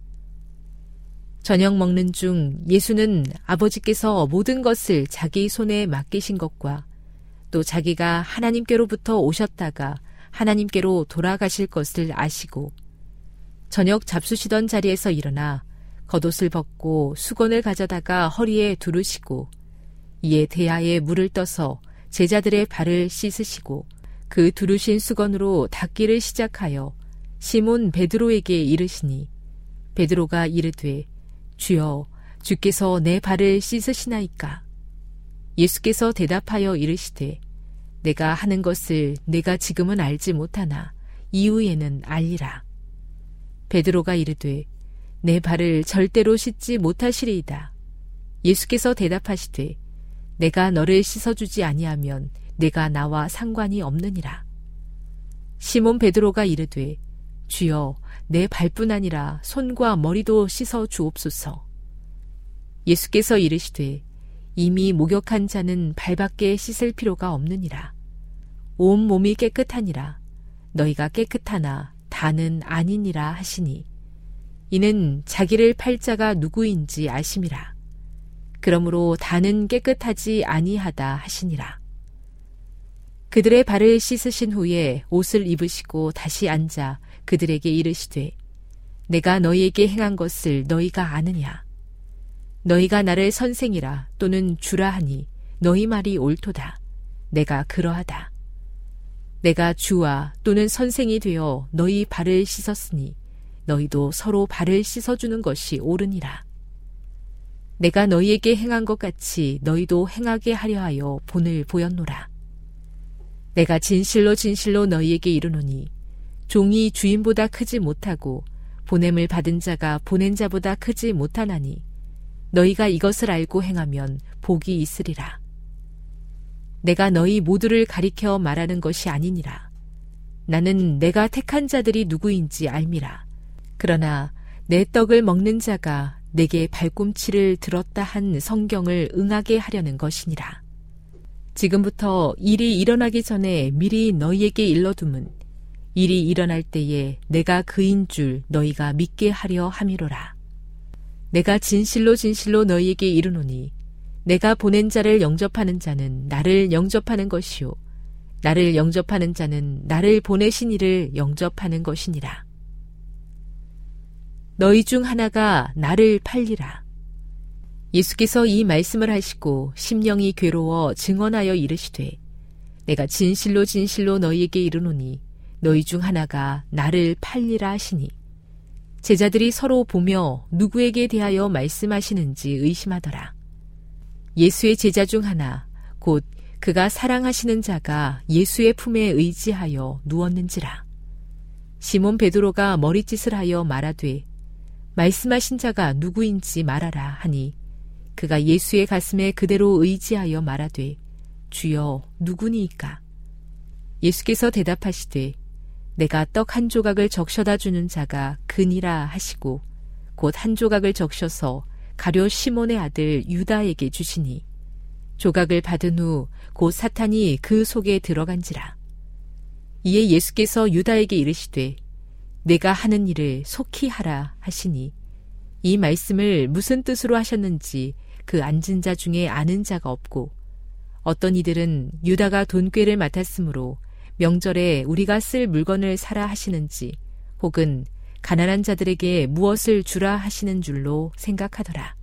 저녁 먹는 중 예수는 아버지께서 모든 것을 자기 손에 맡기신 것과 또 자기가 하나님께로부터 오셨다가 하나님께로 돌아가실 것을 아시고 저녁 잡수시던 자리에서 일어나 겉옷을 벗고 수건을 가져다가 허리에 두르시고 이에 대야에 물을 떠서 제자들의 발을 씻으시고 그 두르신 수건으로 닦기를 시작하여 시몬 베드로에게 이르시니 베드로가 이르되 주여 주께서 내 발을 씻으시나이까? 예수께서 대답하여 이르시되 내가 하는 것을 내가 지금은 알지 못하나 이후에는 알리라. 베드로가 이르되 내 발을 절대로 씻지 못하시리이다. 예수께서 대답하시되 내가 너를 씻어주지 아니하면 내가 나와 상관이 없느니라 시몬 베드로가 이르되 주여 내 발뿐 아니라 손과 머리도 씻어 주옵소서. 예수께서 이르시되 이미 목욕한 자는 발밖에 씻을 필요가 없느니라. 온 몸이 깨끗하니라. 너희가 깨끗하나 다는 아니니라 하시니 이는 자기를 팔자가 누구인지 아심이라. 그러므로 다는 깨끗하지 아니하다 하시니라. 그들의 발을 씻으신 후에 옷을 입으시고 다시 앉아 그들에게 이르시되 내가 너희에게 행한 것을 너희가 아느냐 너희가 나를 선생이라 또는 주라 하니 너희 말이 옳도다 내가 그러하다 내가 주와 또는 선생이 되어 너희 발을 씻었으니 너희도 서로 발을 씻어주는 것이 옳으니라. 내가 너희에게 행한 것 같이 너희도 행하게 하려 하여 본을 보였노라. 내가 진실로 진실로 너희에게 이르노니 종이 주인보다 크지 못하고 보냄을 받은 자가 보낸 자보다 크지 못하나니 너희가 이것을 알고 행하면 복이 있으리라. 내가 너희 모두를 가리켜 말하는 것이 아니니라. 나는 내가 택한 자들이 누구인지 알미라. 그러나 내 떡을 먹는 자가 내게 발꿈치를 들었다 한 성경을 응하게 하려는 것이니라. 지금부터 일이 일어나기 전에 미리 너희에게 일러둠은 일이 일어날 때에 내가 그인 줄 너희가 믿게 하려 함이로라. 내가 진실로 진실로 너희에게 이르노니 내가 보낸 자를 영접하는 자는 나를 영접하는 것이요 나를 영접하는 자는 나를 보내신 이를 영접하는 것이니라. 너희 중 하나가 나를 팔리라. 예수께서 이 말씀을 하시고 심령이 괴로워 증언하여 이르시되 내가 진실로 진실로 너희에게 이르노니 너희 중 하나가 나를 팔리라 하시니 제자들이 서로 보며 누구에게 대하여 말씀하시는지 의심하더라. 예수의 제자 중 하나 곧 그가 사랑하시는 자가 예수의 품에 의지하여 누웠는지라. 시몬 베드로가 머리짓을 하여 말하되 말씀하신 자가 누구인지 말하라 하니 그가 예수의 가슴에 그대로 의지하여 말하되 주여 누구니이까? 예수께서 대답하시되 내가 떡 한 조각을 적셔다 주는 자가 그니라 하시고 곧 한 조각을 적셔서 가려 시몬의 아들 유다에게 주시니 조각을 받은 후 곧 사탄이 그 속에 들어간지라. 이에 예수께서 유다에게 이르시되 내가 하는 일을 속히 하라 하시니 이 말씀을 무슨 뜻으로 하셨는지 그 앉은 자 중에 아는 자가 없고 어떤 이들은 유다가 돈꾀를 맡았으므로 명절에 우리가 쓸 물건을 사라 하시는지 혹은 가난한 자들에게 무엇을 주라 하시는 줄로 생각하더라.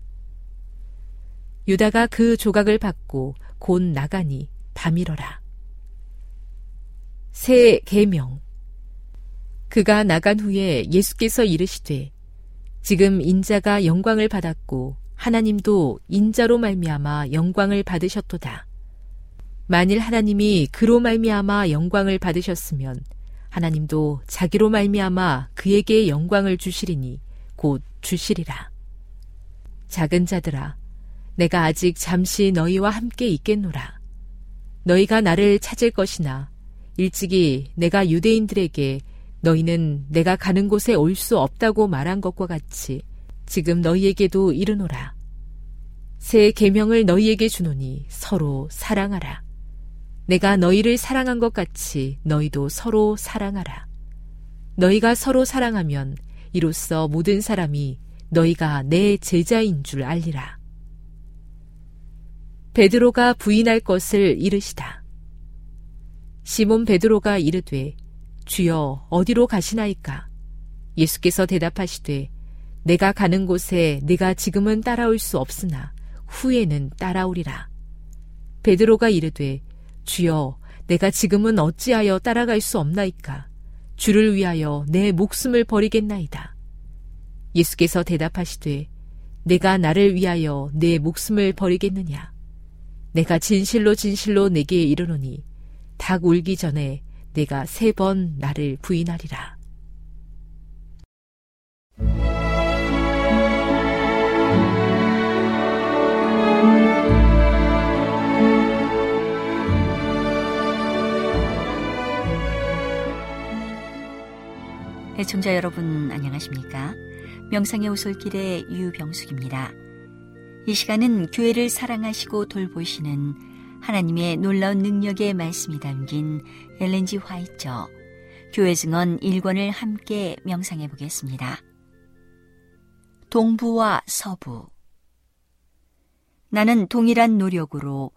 유다가 그 조각을 받고 곧 나가니 밤이러라. 새 계명 그가 나간 후에 예수께서 이르시되 지금 인자가 영광을 받았고 하나님도 인자로 말미암아 영광을 받으셨도다. 만일 하나님이 그로 말미암아 영광을 받으셨으면 하나님도 자기로 말미암아 그에게 영광을 주시리니 곧 주시리라. 작은 자들아, 내가 아직 잠시 너희와 함께 있겠노라. 너희가 나를 찾을 것이나 일찍이 내가 유대인들에게 너희는 내가 가는 곳에 올 수 없다고 말한 것과 같이 지금 너희에게도 이르노라. 새 계명을 너희에게 주노니 서로 사랑하라. 내가 너희를 사랑한 것 같이 너희도 서로 사랑하라. 너희가 서로 사랑하면 이로써 모든 사람이 너희가 내 제자인 줄 알리라. 베드로가 부인할 것을 이르시다. 시몬 베드로가 이르되 주여 어디로 가시나이까? 예수께서 대답하시되 내가 가는 곳에 네가 지금은 따라올 수 없으나 후에는 따라오리라. 베드로가 이르되 주여 내가 지금은 어찌하여 따라갈 수 없나이까? 주를 위하여 내 목숨을 버리겠나이다. 예수께서 대답하시되 내가 나를 위하여 내 목숨을 버리겠느냐? 내가 진실로 진실로 내게 이르노니 닭 울기 전에 내가 세 번 나를 부인하리라.
애청자 여러분 안녕하십니까? 명상의 오솔길의 유병숙입니다. 이 시간은 교회를 사랑하시고 돌보시는 하나님의 놀라운 능력의 말씀이 담긴 엘렌지 화이처 교회 증언 1권을 함께 명상해 보겠습니다. 동부와 서부 나는 동일한 노력으로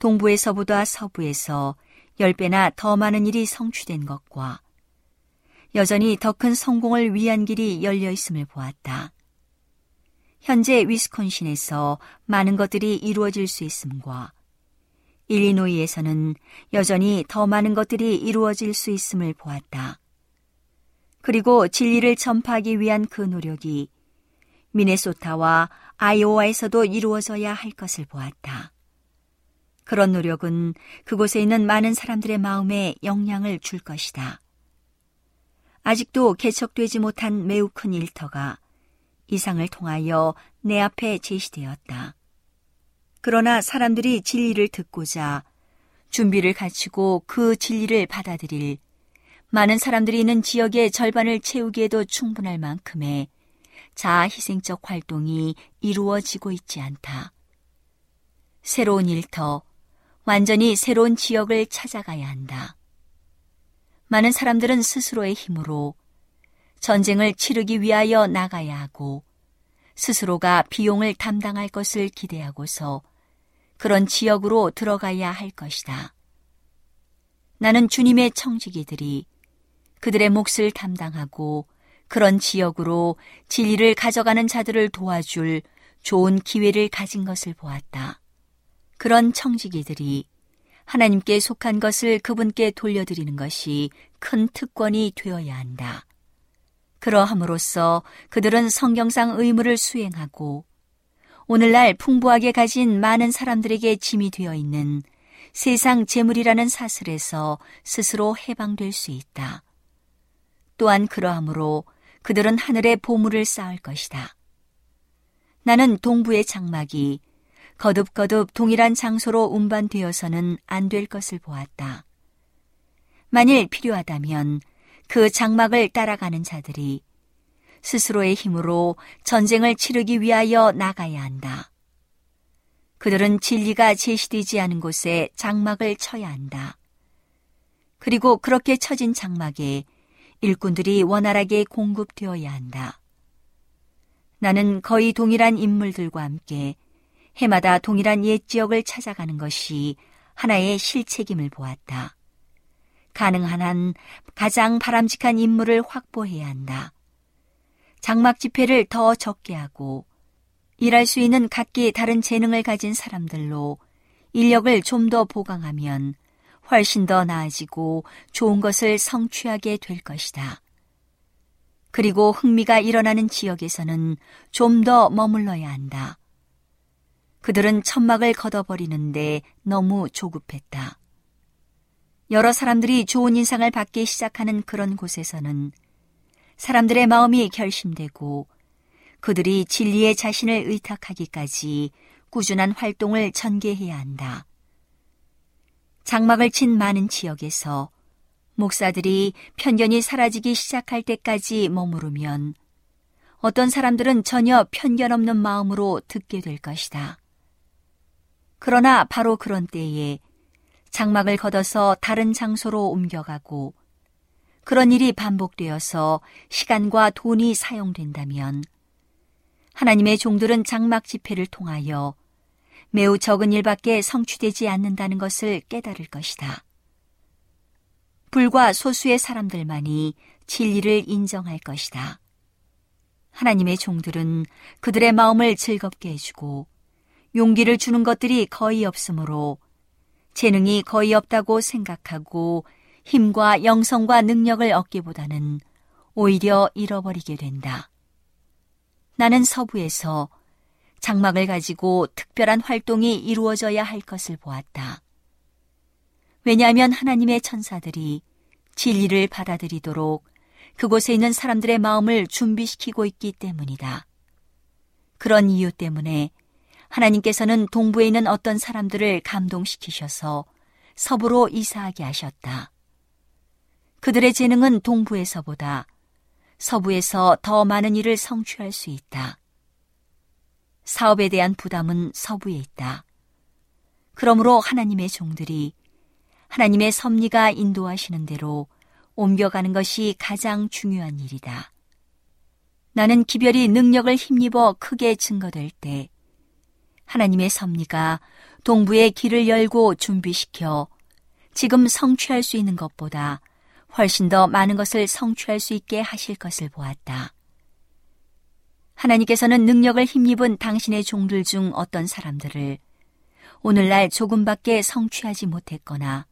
동부에서보다 서부에서 10배나 더 많은 일이 성취된 것과 여전히 더 큰 성공을 위한 길이 열려 있음을 보았다. 현재 위스콘신에서 많은 것들이 이루어질 수 있음과
일리노이에서는 여전히 더 많은 것들이 이루어질 수 있음을 보았다. 그리고 진리를 전파하기 위한 그 노력이 미네소타와 아이오와에서도 이루어져야 할 것을 보았다. 그런 노력은 그곳에 있는 많은 사람들의 마음에 영향을 줄 것이다. 아직도 개척되지 못한 매우 큰 일터가 이상을 통하여 내 앞에 제시되었다. 그러나 사람들이 진리를 듣고자 준비를 갖추고 그 진리를 받아들일 많은 사람들이 있는 지역의 절반을 채우기에도 충분할 만큼의 자아 희생적 활동이 이루어지고 있지 않다. 새로운 일터, 완전히 새로운 지역을 찾아가야 한다. 많은 사람들은 스스로의 힘으로 전쟁을 치르기 위하여 나가야 하고 스스로가 비용을 담당할 것을 기대하고서 그런 지역으로 들어가야 할 것이다. 나는 주님의 청지기들이 그들의 몫을 담당하고 그런 지역으로 진리를 가져가는 자들을 도와줄 좋은 기회를 가진 것을 보았다. 그런 청지기들이 하나님께 속한 것을 그분께 돌려드리는 것이 큰 특권이 되어야 한다. 그러함으로써 그들은 성경상 의무를 수행하고 오늘날 풍부하게 가진 많은 사람들에게 짐이 되어 있는 세상 재물이라는 사슬에서 스스로 해방될 수 있다. 또한 그러함으로 그들은 하늘의 보물을 쌓을 것이다. 나는 동부의 장막이 거듭거듭 동일한 장소로 운반되어서는 안 될 것을 보았다. 만일 필요하다면 그 장막을 따라가는 자들이 스스로의 힘으로 전쟁을 치르기 위하여 나가야 한다. 그들은 진리가 제시되지 않은 곳에 장막을 쳐야 한다. 그리고 그렇게 쳐진 장막에 일꾼들이 원활하게 공급되어야 한다. 나는 거의 동일한 인물들과 함께 해마다 동일한 옛 지역을 찾아가는 것이 하나의 실책임을 보았다. 가능한 한 가장 바람직한 인물을 확보해야 한다. 장막 집회를 더 적게 하고 일할 수 있는 각기 다른 재능을 가진 사람들로 인력을 좀 더 보강하면 훨씬 더 나아지고 좋은 것을 성취하게 될 것이다. 그리고 흥미가 일어나는 지역에서는 좀 더 머물러야 한다. 그들은 천막을 걷어버리는데 너무 조급했다. 여러 사람들이 좋은 인상을 받기 시작하는 그런 곳에서는 사람들의 마음이 결심되고 그들이 진리에 자신을 의탁하기까지 꾸준한 활동을 전개해야 한다. 장막을 친 많은 지역에서 목사들이 편견이 사라지기 시작할 때까지 머무르면 어떤 사람들은 전혀 편견 없는 마음으로 듣게 될 것이다. 그러나 바로 그런 때에 장막을 걷어서 다른 장소로 옮겨가고 그런 일이 반복되어서 시간과 돈이 사용된다면 하나님의 종들은 장막 집회를 통하여 매우 적은 일밖에 성취되지 않는다는 것을 깨달을 것이다. 불과 소수의 사람들만이 진리를 인정할 것이다. 하나님의 종들은 그들의 마음을 즐겁게 해주고 용기를 주는 것들이 거의 없으므로 재능이 거의 없다고 생각하고 힘과 영성과 능력을 얻기보다는 오히려 잃어버리게 된다. 나는 서부에서 장막을 가지고 특별한 활동이 이루어져야 할 것을 보았다. 왜냐하면 하나님의 천사들이 진리를 받아들이도록 그곳에 있는 사람들의 마음을 준비시키고 있기 때문이다. 그런 이유 때문에 하나님께서는 동부에 있는 어떤 사람들을 감동시키셔서 서부로 이사하게 하셨다. 그들의 재능은 동부에서보다 서부에서 더 많은 일을 성취할 수 있다. 사업에 대한 부담은 서부에 있다. 그러므로 하나님의 종들이 하나님의 섭리가 인도하시는 대로 옮겨가는 것이 가장 중요한 일이다. 나는 기별이 능력을 힘입어 크게 증거될 때 하나님의 섭리가 동부의 길을 열고 준비시켜 지금 성취할 수 있는 것보다 훨씬 더 많은 것을 성취할 수 있게 하실 것을 보았다. 하나님께서는 능력을 힘입은 당신의 종들 중 어떤 사람들을 오늘날 조금밖에 성취하지 못했거나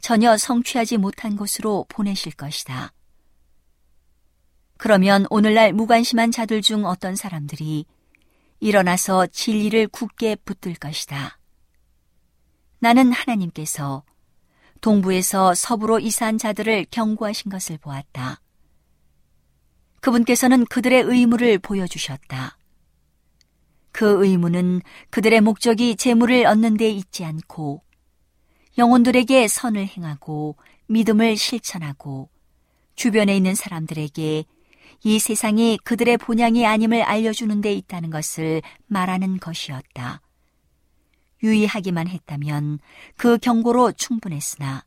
전혀 성취하지 못한 곳으로 보내실 것이다. 그러면 오늘날 무관심한 자들 중 어떤 사람들이 일어나서 진리를 굳게 붙들 것이다. 나는 하나님께서 동부에서 서부로 이사한 자들을 경고하신 것을 보았다. 그분께서는 그들의 의무를 보여주셨다. 그 의무는 그들의 목적이 재물을 얻는 데 있지 않고 영혼들에게 선을 행하고 믿음을 실천하고 주변에 있는 사람들에게 이 세상이 그들의 본향이 아님을 알려주는 데 있다는 것을 말하는 것이었다. 유의하기만 했다면 그 경고로 충분했으나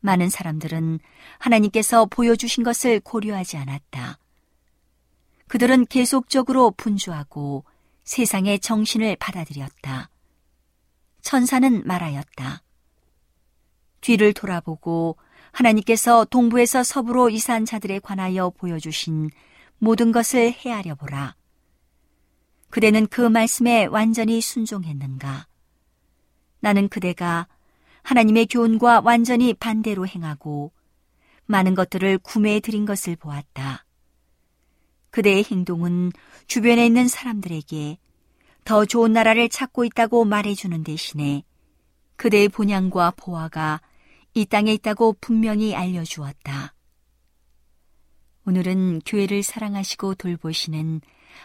많은 사람들은 하나님께서 보여주신 것을 고려하지 않았다. 그들은 계속적으로 분주하고 세상의 정신을 받아들였다. 천사는 말하였다. 뒤를 돌아보고 하나님께서 동부에서 서부로 이사한 자들에 관하여 보여주신 모든 것을 헤아려 보라. 그대는 그 말씀에 완전히 순종했는가? 나는 그대가 하나님의 교훈과 완전히 반대로 행하고 많은 것들을 구매해 드린 것을 보았다. 그대의 행동은 주변에 있는 사람들에게 더 좋은 나라를 찾고 있다고 말해주는 대신에 그대의 본향과 보화가 이 땅에 있다고 분명히 알려주었다. 오늘은 교회를 사랑하시고 돌보시는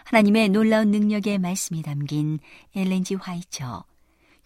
하나님의 놀라운 능력의 말씀이 담긴 엘렌지 화이처